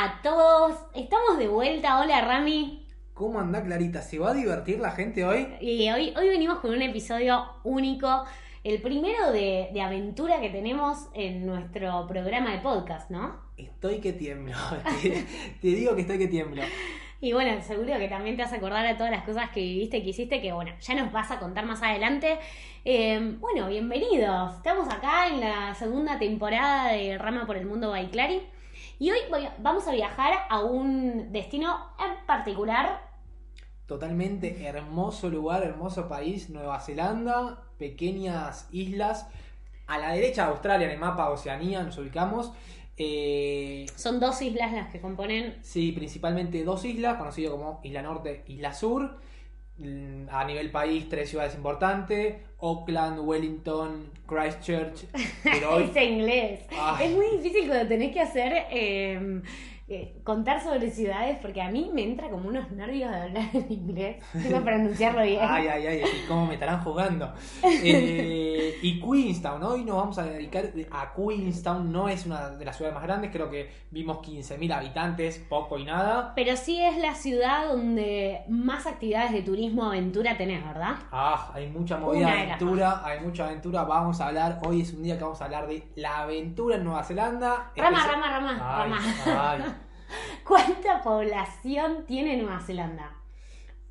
a todos. Estamos de vuelta. Hola Rami. ¿Cómo anda Clarita? ¿Se va a divertir la gente hoy? Y hoy, hoy venimos con un episodio único. El primero de, de aventura que tenemos en nuestro programa de podcast, ¿no? Estoy que tiemblo. te, te digo que estoy que tiemblo. Y bueno, seguro que también te vas a acordar de todas las cosas que viviste, que hiciste, que bueno, ya nos vas a contar más adelante. Eh, bueno, bienvenidos. Estamos acá en la segunda temporada de Rama por el Mundo by Clary. Y hoy voy vamos a viajar a un destino en particular. Totalmente hermoso lugar, hermoso país, Nueva Zelanda, pequeñas islas. A la derecha de Australia, en el mapa Oceanía, nos ubicamos. Eh, Son dos islas las que componen. sí, principalmente dos islas, conocido como Isla Norte, Isla Sur. Mm, A nivel país, tres ciudades importantes: Auckland, Wellington, Christchurch. Pero hoy Ese inglés. Ay. Es muy difícil cuando tenés que hacer. eh, eh, contar sobre ciudades porque a mí me entra como unos nervios de hablar en inglés. Tengo que pronunciarlo bien. Ay, ay, ay, cómo me estarán jugando. Eh, y Queenstown, hoy nos vamos a dedicar a Queenstown, no es una de las ciudades más grandes, creo que vimos 15.000 habitantes, poco y nada. Pero sí es la ciudad donde más actividades de turismo aventura tenés, ¿verdad? Ah, hay mucha movida de aventura, hay mucha aventura, vamos a hablar, hoy es un día que vamos a hablar de la aventura en Nueva Zelanda. Rama, rama, rama, Ay, rama. ay. ¿Cuánta población tiene Nueva Zelanda?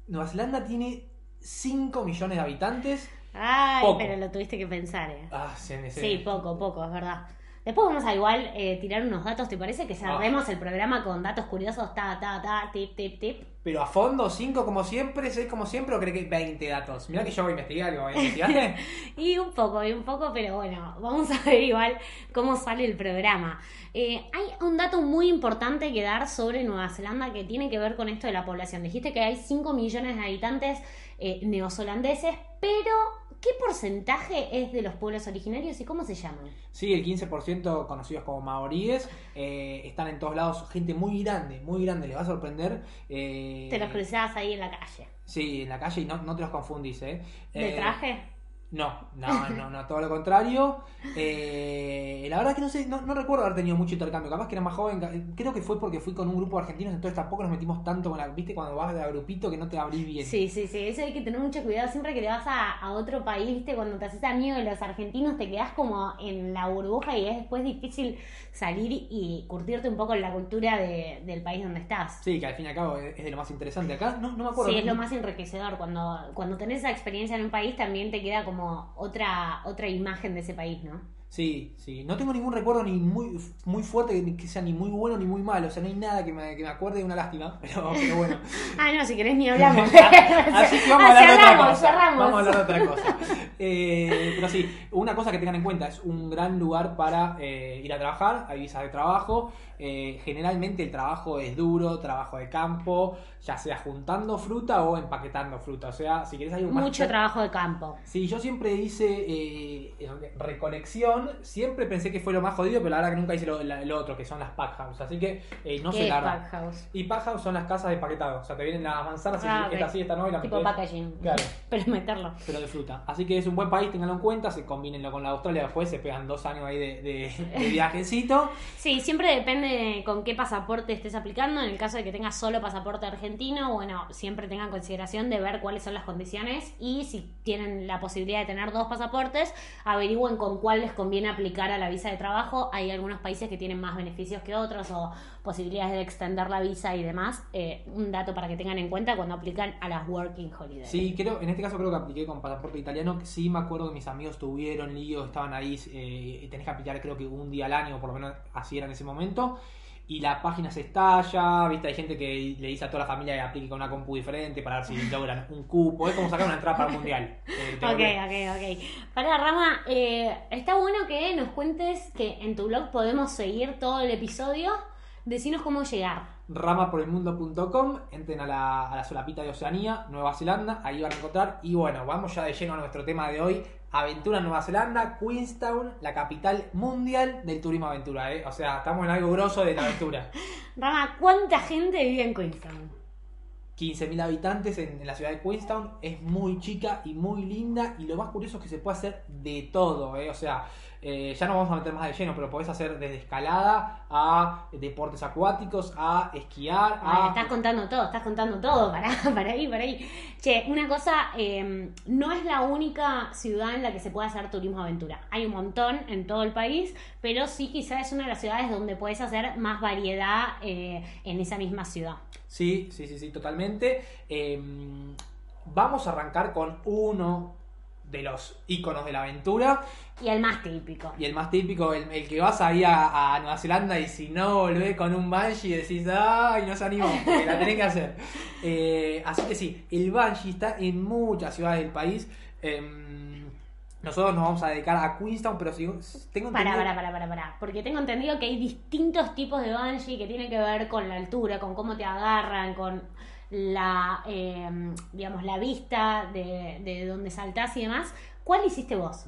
Nueva Zelanda tiene 5 millones de habitantes. Ay, Poco. pero lo tuviste que pensar, ¿eh? Ah, Sí, me- poco, poco, es verdad. Después vamos a igual eh, tirar unos datos, ¿te parece? Que cerremos el programa con datos curiosos, ta, ta, ta, tip, tip, tip. Pero a fondo, 5 como siempre, 6 como siempre, o cree que 20 datos. Mirá que yo voy a investigar, algo, ¿investigaste? Y un poco, y un poco, pero bueno, vamos a ver igual cómo sale el programa. Eh, hay un dato muy importante que dar sobre Nueva Zelanda que tiene que ver con esto de la población. Dijiste que hay 5 millones de habitantes eh, neozelandeses, pero ¿qué porcentaje es de los pueblos originarios y cómo se llaman? Sí, el 15% conocidos como maoríes eh, están en todos lados, gente muy grande, muy grande, les va a sorprender. eh, Te los cruzabas ahí en la calle. Sí, en la calle y no, no te los confundís, ¿eh? ¿De Eh, traje? No, no, no, no, todo lo contrario. Eh, la verdad que no sé, no, no recuerdo haber tenido mucho intercambio. Capaz que era más joven, creo que fue porque fui con un grupo de argentinos, entonces tampoco nos metimos tanto con la. ¿Viste cuando vas de agrupito que no te abrís bien? Sí, sí, sí, eso hay que tener mucho cuidado. Siempre que te vas a, a otro país, ¿viste? cuando te haces amigo de los argentinos, te quedas como en la burbuja y es después difícil salir y curtirte un poco en la cultura de- del país donde estás. Sí, que al fin y al cabo es es de lo más interesante. Acá no, no me acuerdo. Sí, es lo más enriquecedor. Cuando, cuando tenés esa experiencia en un país, también te queda como otra, otra imagen de ese país, ¿no? Sí, sí. No tengo ningún recuerdo ni muy, muy fuerte que, sea ni muy bueno ni muy malo. O sea, no hay nada que me, que me acuerde de una lástima. Pero, pero bueno. Ah, no, si querés ni hablamos. Así que vamos a hablar de otra cosa. cerramos. Vamos a hablar de otra cosa. Eh, pero sí, una cosa que tengan en cuenta, es un gran lugar para eh, ir a trabajar, hay visas de trabajo. Eh, generalmente el trabajo es duro, trabajo de campo, ya sea juntando fruta o empaquetando fruta. O sea, si querés algo más... Mucho trabajo de campo. Sí, yo siempre hice eh, recolección, siempre pensé que fue lo más jodido, pero la verdad que nunca hice lo, la- lo otro, que son las pack house. Así que eh, no ¿Qué sé es la verdad. pack house? Y pack house son las casas de empaquetado, o sea, te vienen las manzanas y Ah, ok. esta sí, esta no, y la Tipo metés- packaging. Claro, Pero meterlo. pero de fruta. Así que es un buen país, tenganlo en cuenta, se combínenlo con la Australia después, se pegan dos años ahí de, de- de viajecito. Sí, siempre depende con qué pasaporte estés aplicando. En el caso de que tengas solo pasaporte argentino, bueno, siempre tengan consideración de ver cuáles son las condiciones y si tienen la posibilidad de tener dos pasaportes, averigüen con cuál les conviene aplicar a la visa de trabajo. Hay algunos países que tienen más beneficios que otros o posibilidades de extender la visa y demás. Eh, un dato para que tengan en cuenta cuando aplican a las Working Holidays. Sí, creo, en este caso creo que apliqué con pasaporte italiano, sí me acuerdo que mis amigos tuvieron líos, estaban ahí, eh, tenés que aplicar creo que un día al año, por lo menos así era en ese momento. Y la página se estalla, viste, hay gente que le dice a toda la familia que aplique con una compu diferente para ver si logran un cupo. Es como sacar una entrada para un mundial. Eh, Ok, ok, ok. Para Rama, eh, está bueno que nos cuentes que en tu blog podemos seguir todo el episodio. Decinos cómo llegar. ramaporelmundo.com, entren a la, a la solapita de Oceanía, Nueva Zelanda, ahí van a encontrar. Y bueno, vamos ya de lleno a nuestro tema de hoy. Aventura en Nueva Zelanda, Queenstown, la capital mundial del turismo aventura, ¿eh? O sea, estamos en algo grosso de la aventura. Rama, ¿cuánta gente vive en Queenstown? 15.000 habitantes en, en la ciudad de Queenstown, es muy chica y muy linda y lo más curioso es que se puede hacer de todo, ¿eh? o sea, Eh, ya no vamos a meter más de lleno, pero podés hacer desde escalada a deportes acuáticos, a esquiar, Ay, estás contando todo, estás contando todo, para, para ahí, para ahí. Che, una cosa, eh, no es la única ciudad en la que se puede hacer turismo aventura. Hay un montón en todo el país, pero sí quizás es una de las ciudades donde puedes hacer más variedad eh, en esa misma ciudad. Sí, sí, sí, sí, totalmente. Eh, vamos a arrancar con uno de los iconos de la aventura Y el más típico. y el más típico, el, el que vas ahí a, a Nueva Zelanda y si no volvés con un bungee decís, ay, no se animó, porque la tenés que hacer. Eh, así que sí, el bungee está en muchas ciudades del país. Em, nosotros nos vamos a dedicar a Queenstown, pero si tengo Para, entendido- para, para, para, para. Porque tengo entendido que hay distintos tipos de bungee que tienen que ver con la altura, con cómo te agarran, con la, eh, digamos, la vista de, de donde saltás y demás. ¿Cuál hiciste vos?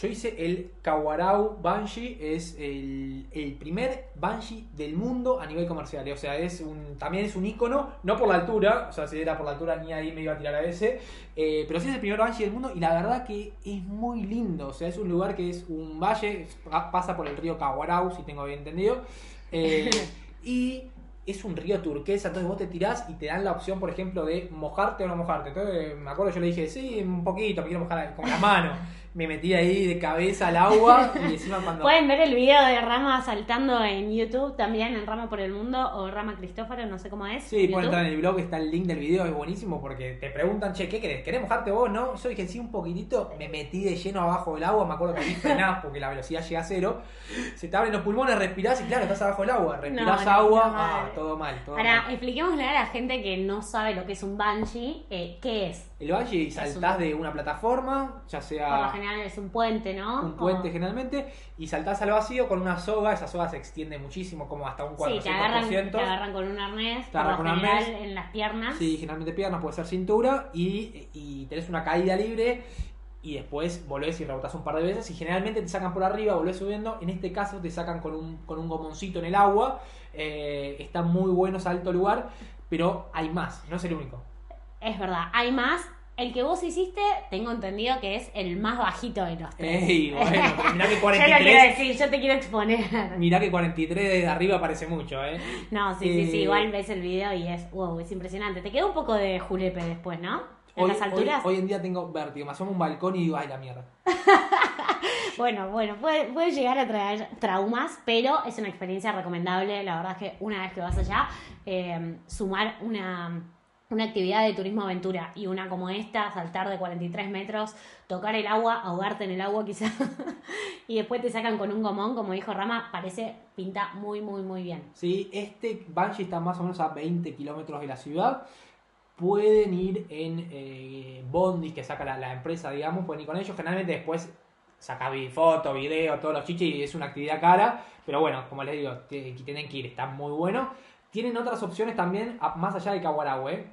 Yo hice el Kawarau Bungee, es el, el primer bungee del mundo a nivel comercial. O sea, es un, también es un icono, no por la altura, o sea, si era por la altura ni ahí me iba a tirar a ese, eh, pero sí es el primer bungee del mundo y la verdad que es muy lindo. O sea, es un lugar que es un valle, pasa por el río Kawarau, si tengo bien entendido, eh, y es un río turquesa, entonces vos te tirás y te dan la opción, por ejemplo, de mojarte o no mojarte. Entonces, me acuerdo, yo le dije, sí, un poquito, me quiero mojar con la mano. Me metí ahí de cabeza al agua y encima cuando... Pueden ver el video de Rama saltando en YouTube también, en Rama por el Mundo o Rama Cristóforo, no sé cómo es. Sí, pueden entrar en el blog, está el link del video, es buenísimo porque te preguntan, che, ¿qué querés? ¿Querés mojarte vos? No, yo dije sí un poquitito, me metí de lleno abajo del agua, me acuerdo que ahí frenás porque la velocidad llega a cero, se te abren los pulmones, respirás y claro, estás abajo del agua, respirás no, agua, no, ah, mal. todo mal, todo Para, mal. expliquémosle a la gente que no sabe lo que es un bungee, eh, ¿qué es? El valle saltás de una plataforma, ya Por lo sea general es un puente, ¿no? un puente O- generalmente, y saltás al vacío con una soga, esa soga se extiende muchísimo, como hasta un 400%. Sí, te agarran, te agarran con un arnés, Te por lo agarran con un general arnés. en las piernas. Sí, generalmente piernas, puede ser cintura y, y tenés una caída libre y después volvés y rebotás un par de veces y generalmente te sacan por arriba, volvés subiendo. En este caso te sacan con un, con un gomoncito en el agua. Eh, está muy bueno, alto lugar, pero hay más, no es el único. Es verdad, hay más. El que vos hiciste, tengo entendido que es el más bajito de los tres. Ey, bueno, pero mirá que yo lo quiero 43, decir, yo te quiero exponer. mirá que 43 desde arriba parece mucho, ¿eh? No, sí, sí, sí, Eh, igual ves el video y es, wow, es impresionante. Te queda un poco de julepe después, ¿no? En Hoy, las alturas. hoy- hoy en día tengo vértigo, me asomo un balcón y digo, ay, la mierda. Bueno, bueno, puede, puede llegar a traer traumas, pero es una experiencia recomendable. La verdad es que una vez que vas allá, eh, sumar una, una actividad de turismo aventura y una como esta, saltar de 43 metros, tocar el agua, ahogarte en el agua quizá, y después te sacan con un gomón, como dijo Rama, parece, pinta muy, muy, muy bien. Sí, este bungee está más o menos a 20 kilómetros de la ciudad. Pueden ir en eh, bondis que saca la, empresa, digamos, pueden ir con ellos. Generalmente después saca foto, video, todos los chiches y es una actividad cara. Pero bueno, como les digo, tienen que ir, está muy bueno. Tienen otras opciones también, a- más allá de Kawarau, ¿eh?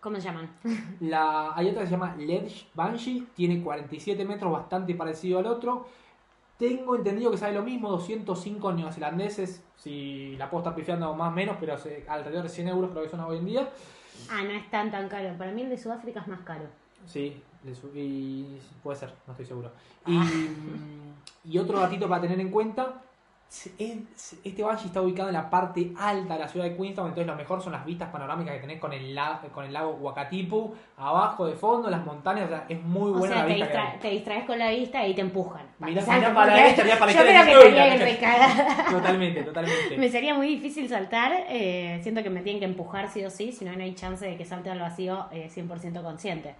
¿Cómo se llaman? La, hay otra que se llama Ledge Bungee, tiene 47 metros, bastante parecido al otro. Tengo entendido que sale lo mismo, 205 neozelandeses, si la puedo estar pifiando más o menos, pero se- alrededor de 100 euros creo que son hoy en día. Ah, no es tan tan caro. Para mí el de Sudáfrica es más caro. Sí, le su- y puede ser, no estoy seguro. Y, mm, y otro datito para tener en cuenta, este bungee está ubicado en la parte alta de la ciudad de Queenstown, entonces lo mejor son las vistas panorámicas que tenés con el, la- con el lago Wakatipu, abajo de fondo, las montañas, o sea, es muy O buena sea, la te, vista que distra- te distraes con la vista y te empujan. Mirá- Exacto, mirá para mirá Yo creo que estaría la- recagada. Totalmente, totalmente. Me sería muy difícil saltar. eh, siento que me tienen que empujar sí o sí, si no, no hay chance de que salte al vacío eh, 100% consciente.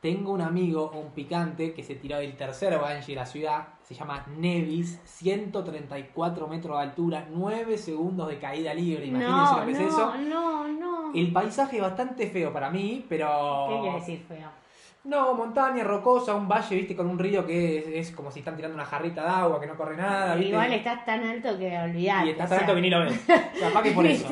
Tengo un amigo, un picante, que se tiró del tercer bungee de la ciudad, se llama Nevis, 134 metros de altura, 9 segundos de caída libre, imagínense No, lo que es no, eso. no, no. El paisaje es bastante feo para mí, pero... ¿Qué quiere decir feo? No, montaña, rocosa, un valle, viste, con un río que es, es como si están tirando una jarrita de agua, que no corre nada, viste. Igual estás tan alto que olvidate. y estás o sea, tanto que ni lo ves. Capaz que por eso.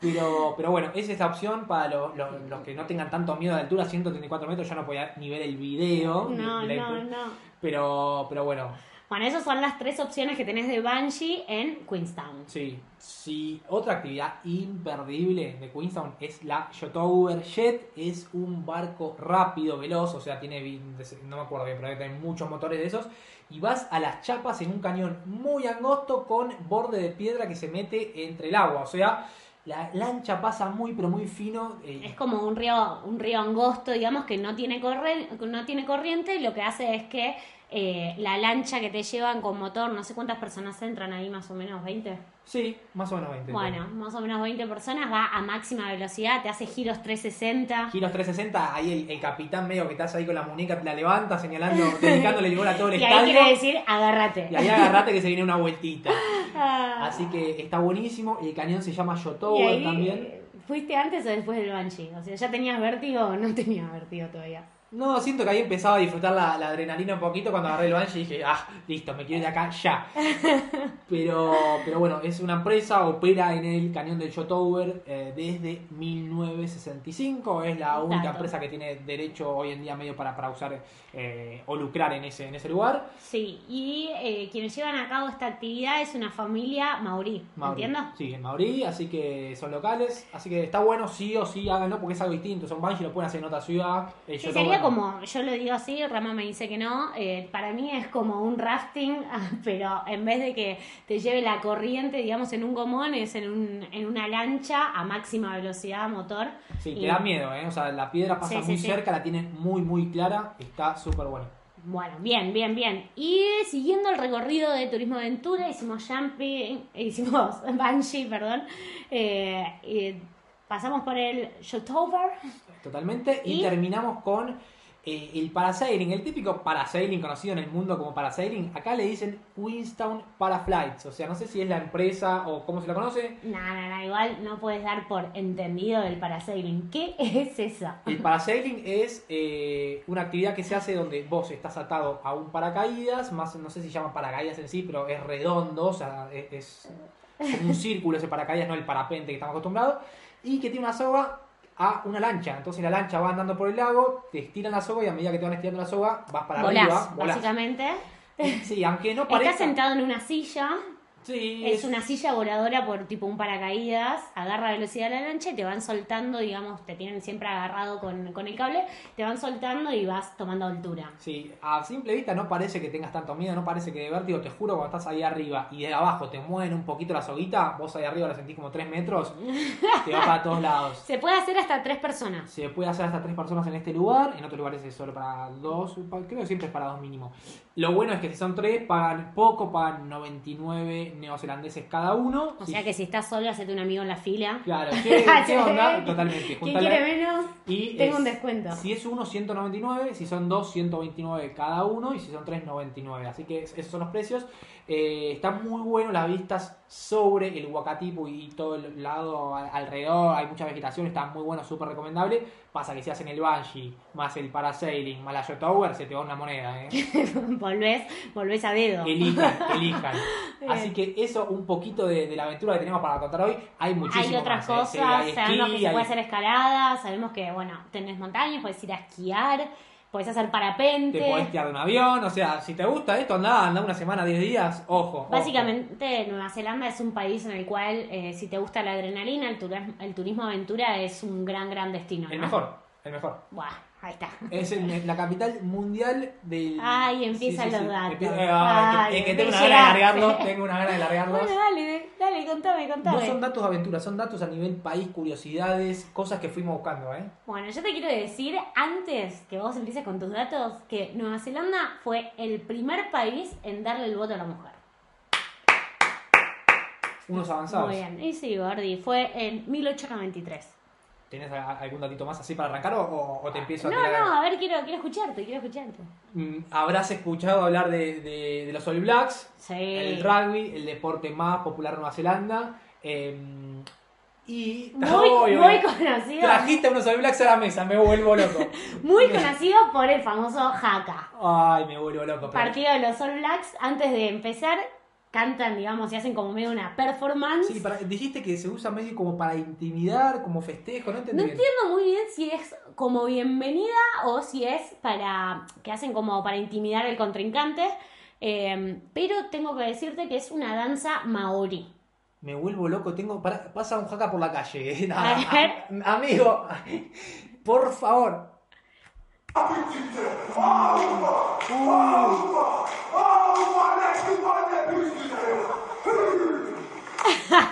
Pero, pero bueno, esa es la opción para los, los- los que no tengan tanto miedo de altura, 134 metros, yo no podía ni ver el video. No, ni no, no. Pero, pero bueno, Bueno, esas son las tres opciones que tenés de Banshee en Queenstown. Sí, sí. Otra actividad imperdible de Queenstown es la Shotover Jet. Es un barco rápido, veloz, o sea, tiene, no me acuerdo bien, pero hay muchos motores de esos. Y vas a las chapas en un cañón muy angosto con borde de piedra que se mete entre el agua. O sea, la lancha pasa muy, pero muy fino. eh, Es como un río, un río angosto, digamos, que no tiene, corre- no tiene corriente, y lo que hace es que eh, la lancha que te llevan con motor, no sé cuántas personas entran ahí, más o menos, 20. Sí, más o menos 20. Bueno, más o menos 20 personas, va a máxima velocidad, te hace giros 360. Giros 360, ahí el, el capitán medio que estás ahí con la muñeca, te la levanta señalando, dedicándole el gol a todo el Y ahí estadio. quiere decir, agárrate. Y ahí agarrate que se viene una vueltita. Ah. Así que está buenísimo. El cañón se llama Y ahí, también. ¿Fuiste antes o después del Banshee? O sea, ¿ya tenías vértigo o no tenías vértigo todavía? No, siento que ahí empezaba a disfrutar la, la adrenalina un poquito cuando agarré el Banshee y dije, ah, listo, me quiero ir de acá ya. Pero, pero bueno, es una empresa, opera en el cañón del Shotower eh, desde 1965. Es la única empresa que tiene derecho hoy en día medio para, para usar eh, o lucrar en ese, en ese lugar. Sí, y eh, quienes llevan a cabo esta actividad es una familia maurí, Mauri. ¿entiendo? Sí, en Mauri, así que son locales. Así que está bueno, sí o sí, háganlo porque es algo distinto. Son Banshee, lo pueden hacer en otra ciudad. El Sí, no. Como, yo lo digo así, Rama me dice que no, eh, para mí es como un rafting, pero en vez de que te lleve la corriente, digamos, en un gomón, es en, un, en una lancha a máxima velocidad motor. Sí, Y- te da miedo, ¿eh? O sea, la piedra pasa Sí, muy sí. cerca, la tienen muy, muy clara. Está súper bueno. Bueno, bien, bien, bien. Y siguiendo el recorrido de Turismo Aventura, hicimos jumping, hicimos Banshee, perdón, eh, pasamos por el Shotover. Totalmente. Y, ¿Y? terminamos con eh, el parasailing, el típico parasailing conocido en el mundo como parasailing. Acá le dicen Queenstown Paraflights. O sea, no sé si es la empresa o cómo se la conoce. No, no, no, igual no puedes dar por entendido el parasailing. ¿Qué es eso? El parasailing es eh, una actividad que se hace donde vos estás atado a un paracaídas, más no sé si se llama paracaídas en sí, pero es redondo, o sea, es, es como un círculo ese paracaídas, no el parapente que estamos acostumbrados, y que tiene una soga a una lancha. Entonces la lancha va andando por el lago, te estiran la soga y a medida que te van estirando la soga, vas para Volás, arriba, volás. básicamente. Sí, aunque no parezca... Estás sentado en una silla, Sí, es una silla voladora por tipo un paracaídas, agarra velocidad la lancha y te van soltando, digamos, te tienen siempre agarrado con, con el cable, te van soltando y vas tomando altura. Sí, a simple vista no parece que tengas tanto miedo, no parece que de vértigo, te juro, cuando estás ahí arriba y de abajo te mueven un poquito la soguita, vos ahí arriba la sentís como 3 metros, te va para todos lados. Se puede hacer hasta tres personas. Se puede hacer hasta tres personas en este lugar, en otros lugares es solo para dos, pa- creo que siempre es para dos mínimo. Lo bueno es que si son tres, pagan poco, pagan 99 neozelandeses cada uno. O sea que si estás solo, hacete un amigo en la fila. Claro, ¿qué, qué onda? Totalmente. ¿Quién quiere menos? y Tengo es- un descuento. Si es uno, 199. Si son dos, 129 cada uno. Y si son tres, 99. Así que es- esos son los precios. Eh, están muy buenos las vistas sobre el Huacatipu y todo el lado alrededor. Hay mucha vegetación. Está muy bueno, súper recomendable. Pasa que si hacen el Banshee, más el Parasailing, más la Yacht Tower, se te va una moneda. ¿eh? volvés, volvés a dedo. Elijan, elijan. Así que eso, un poquito de, de la aventura que tenemos para contar hoy. Hay muchísimo Hay otras más, ¿eh? cosas, hay sabemos que se hay- puede hacer escalada, sabemos que, bueno, tenés montañas, puedes ir a esquiar, puedes hacer parapente. Te podés tirar de un avión, o sea, si te gusta esto, anda, anda una semana, 10 días, ojo. ojo. Básicamente, Nueva Zelanda es un país en el cual, eh, si te gusta la adrenalina, el, turismo, el turismo aventura es un gran, gran destino. El ¿no? mejor, el mejor. Buah, ahí está. Es el- la capital mundial del. Ay, empiezan los datos. Empie- eh, ay, es que tengo una gana de largarlos, tengo una gana de largarlos. Bueno, dale, dale, contame, contame. No son datos de aventura, son datos a nivel país, curiosidades, cosas que fuimos buscando, ¿eh? Bueno, yo te quiero decir, antes que vos empieces con tus datos, que Nueva Zelanda fue el primer país en darle el voto a la mujer. Unos avanzados. Muy bien. Y sí, Gordi, fue en 1893. ¿Tenés a- algún datito más así para arrancar o- te empiezo a No, tirar? no, a ver, quiero, quiero escucharte, quiero escucharte. Mm, Habrás escuchado hablar de, de- de los All Blacks, Sí. el rugby, el deporte más popular de Nueva Zelanda. eh, y. Muy, Obvio, muy conocido. Trajiste unos All Blacks a la mesa, me vuelvo loco. Muy conocido por el famoso Haka. Ay, me vuelvo loco. pero- Partido de los All Blacks, antes de empezar, cantan, digamos, y hacen como medio una performance. Sí, para- dijiste que se usa medio como para intimidar, como festejo, no entendí No bien. entiendo muy bien si es como bienvenida o si es para que hacen como para intimidar al contrincante. Eh, pero tengo que decirte que es una danza maorí. Me vuelvo loco, tengo. para- pasa un jaca por la calle. A ver. A- amigo, por favor.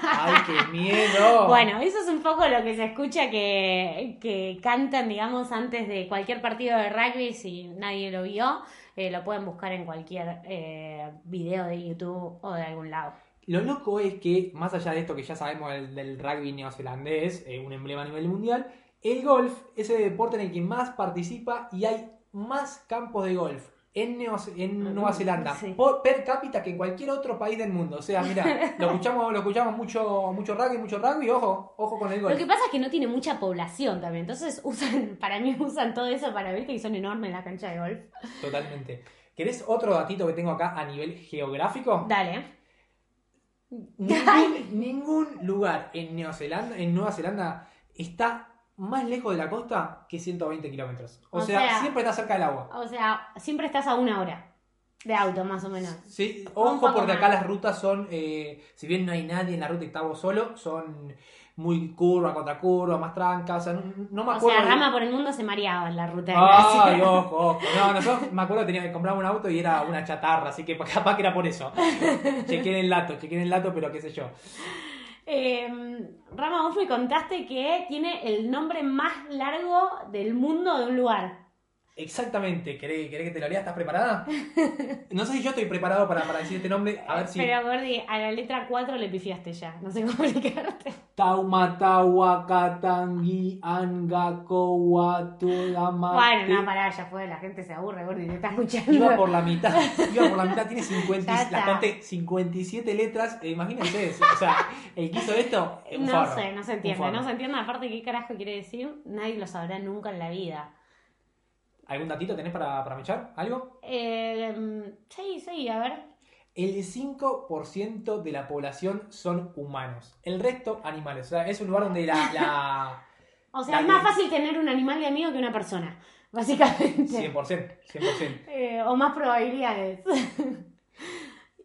¡Ay, qué miedo! Bueno, eso es un poco lo que se escucha que, que cantan, digamos, antes de cualquier partido de rugby. Si nadie lo vio, eh, lo pueden buscar en cualquier eh, video de YouTube o de algún lado. Lo loco es que, más allá de esto que ya sabemos del, del rugby neozelandés, eh, un emblema a nivel mundial, el golf es el deporte en el que más participa y hay más campos de golf en, Neo- en Nueva Zelanda Sí. por, per cápita que en cualquier otro país del mundo. O sea, mira, lo escuchamos, lo escuchamos mucho, mucho rugby, mucho rugby, ojo, ojo con el Lo golf. que pasa es que no tiene mucha población también. Entonces usan, para mí usan todo eso para ver que son enormes las canchas de golf. Totalmente. ¿Querés otro datito que tengo acá a nivel geográfico? Dale. Ningún, ningún lugar en Nueva Zelanda, en Nueva Zelanda está más lejos de la costa que 120 kilómetros. O, O sea, sea- siempre está cerca del agua. O sea, siempre estás a una hora de auto, más o menos. Sí, ojo porque acá las rutas son, eh, si bien no hay nadie en la ruta y está vos solo, son muy curva contra curva, más trancas. O sea, no, no me O acuerdo. sea, de- Rama por el mundo se mareaba en la ruta de Ay, Gracia. ojo, ojo. No, nosotros me acuerdo que tenía que comprar un auto y era una chatarra, así que capaz que era por eso. chequeen el dato, chequeen el dato, pero qué sé yo. Eh, Rama, vos me contaste que tiene el nombre más largo del mundo de un lugar. Exactamente, ¿querés, querés que te lo lea? ¿Estás preparada? No sé si yo estoy preparado para, para decir este nombre, a ver si... Pero Gordi, a la letra 4 le pifiaste ya. No sé cómo explicarte. Taumatawa Katangi Anga Kowa Tulamate. Bueno, no, pará, ya fue. La gente se aburre, Gordi, te está escuchando. Iba por la mitad, iba por la mitad, tiene 50, Ya y- está. las conté 57 letras, eh, imagínense, o sea, el que hizo esto, un No sé, no se entiende. No se entiende aparte qué carajo quiere decir. Nadie lo sabrá nunca en la vida. ¿Algún datito tenés para, para mechar? ¿Algo? Eh, sí, sí, a ver. El 5% de la población son humanos, el resto animales, o sea, es un lugar donde la... la O sea, es más fácil tener un animal de amigo que una persona, básicamente. 100%, 100%. Eh, o más probabilidades.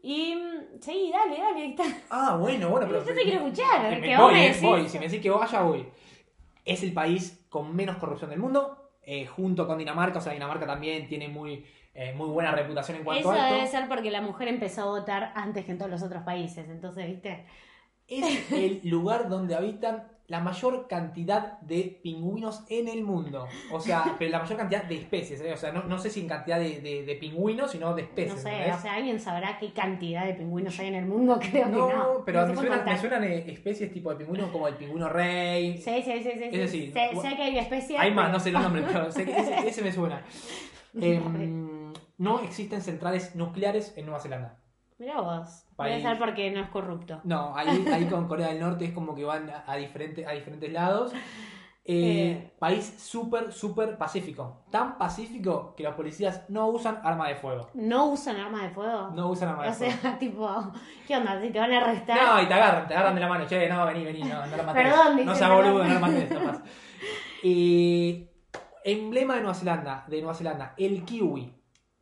y mm, sí, dale, dale. ahí está. Ah, bueno, bueno, pero. Yo te quiero escuchar, que vos voy, me eh, decís. voy. Si me decís que vaya, voy. Es el país con menos corrupción del mundo, eh, junto con Dinamarca. O sea, Dinamarca también tiene muy, eh, muy buena reputación en cuanto Eso a debe esto. ser porque la mujer empezó a votar antes que en todos los otros países. Entonces, ¿viste? Es el lugar donde habitan la mayor cantidad de pingüinos en el mundo. O sea, pero la mayor cantidad de especies. eh. O sea, no, no sé si en cantidad de, de- de pingüinos, sino de especies. No sé, o sea, ¿alguien sabrá qué cantidad de pingüinos hay en el mundo? Creo no, que no. pero No me, me suenan, eh, especies tipo de pingüino como el pingüino rey. Sí, sí, sí, sí. sí. Ese sí. Sé, sé que hay especies. Hay más, no sé los nombres, pero sé que ese, ese me suena. Em, no existen centrales nucleares en Nueva Zelanda. Mirá vos. Debe ser porque no es corrupto. No, ahí, ahí con Corea del Norte es como que van a, a diferente- a diferentes lados. Eh, Eh. País súper, súper pacífico. Tan pacífico que los policías no usan arma de fuego. ¿No usan armas de fuego? No usan arma de O fuego. sea, tipo, ¿qué onda? Si te van a arrestar. No, y te agarran, te agarran de la mano. Che, no, vení, vení, no, no la mates. Perdón, no seas boludo, no la mates, no más. Eh, emblema de Nueva Zelanda, de Nueva Zelanda, el kiwi.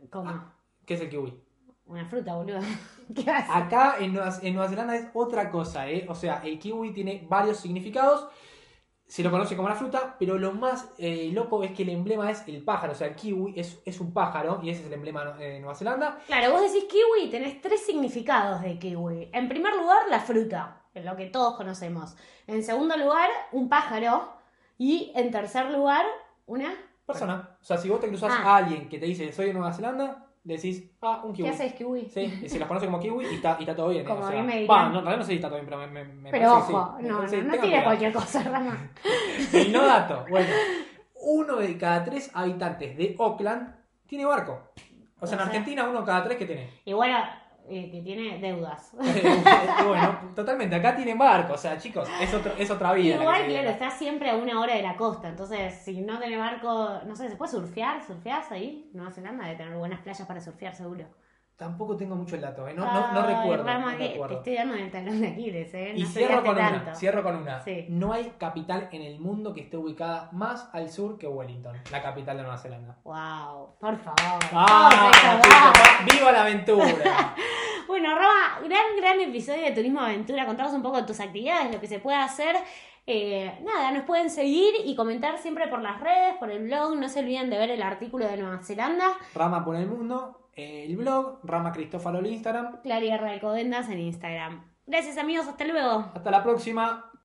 ¿Cómo? ¿Qué es el kiwi? Una fruta, boludo. ¿Qué haces? Acá en Nueva, en Nueva Zelanda es otra cosa, ¿eh? O sea, el kiwi tiene varios significados. Se lo conoce como una fruta, pero lo más eh, loco es que el emblema es el pájaro. O sea, el kiwi es, es un pájaro y ese es el emblema de Nueva Zelanda. Claro, vos decís kiwi y tenés tres significados de kiwi. En primer lugar, la fruta, lo que todos conocemos. En segundo lugar, un pájaro. Y en tercer lugar, una. Persona. O sea, si vos te cruzas Ah. a alguien que te dice soy de Nueva Zelanda, decís, ah, un kiwi. ¿Qué haces, kiwi? Sí, y se los conoce como kiwi y está, y está todo bien. Como o a mí me dirán. no, en realidad no sé si está todo bien, pero me, me, Pero parece que ojo, sí. no, no, Sí, no tengan tire cuidado. cualquier cosa, Rama. El no dato. Bueno, uno de cada tres habitantes de Oakland tiene barco. O sea, en sea- Argentina uno cada tres que tiene. Y bueno, eh, que tiene deudas. bueno, totalmente. Acá tienen barco. O sea, chicos, es, otro, es otra vida. Igual, claro, está siempre a una hora de la costa. Entonces, si no tenés barco, no sé, ¿se puede surfear? ¿Surfeás ahí? Nueva Zelanda debe tener buenas playas para surfear, seguro. Tampoco tengo mucho el dato, ¿eh? no, no, recuerdo. Rama, no que recuerdo. te estoy dando el talón de Aquiles, ¿eh? Y cierro con tanto. una, cierro con una. Sí. No hay capital en el mundo que esté ubicada más al sur que Wellington, la capital de Nueva Zelanda. Wow, por favor. ¡Ah! Vamos ¡Viva la aventura! Bueno, Rama, gran, gran episodio de Turismo Aventura. Contanos un poco de tus actividades, lo que se puede hacer. Eh, nada, nos pueden seguir y comentar siempre por las redes, por el blog. No se olviden de ver el artículo de Nueva Zelanda. Rama por el mundo, el blog, Rama Cristófalo el Instagram. Claria Alcobendas en Instagram. Gracias amigos, hasta luego. Hasta la próxima.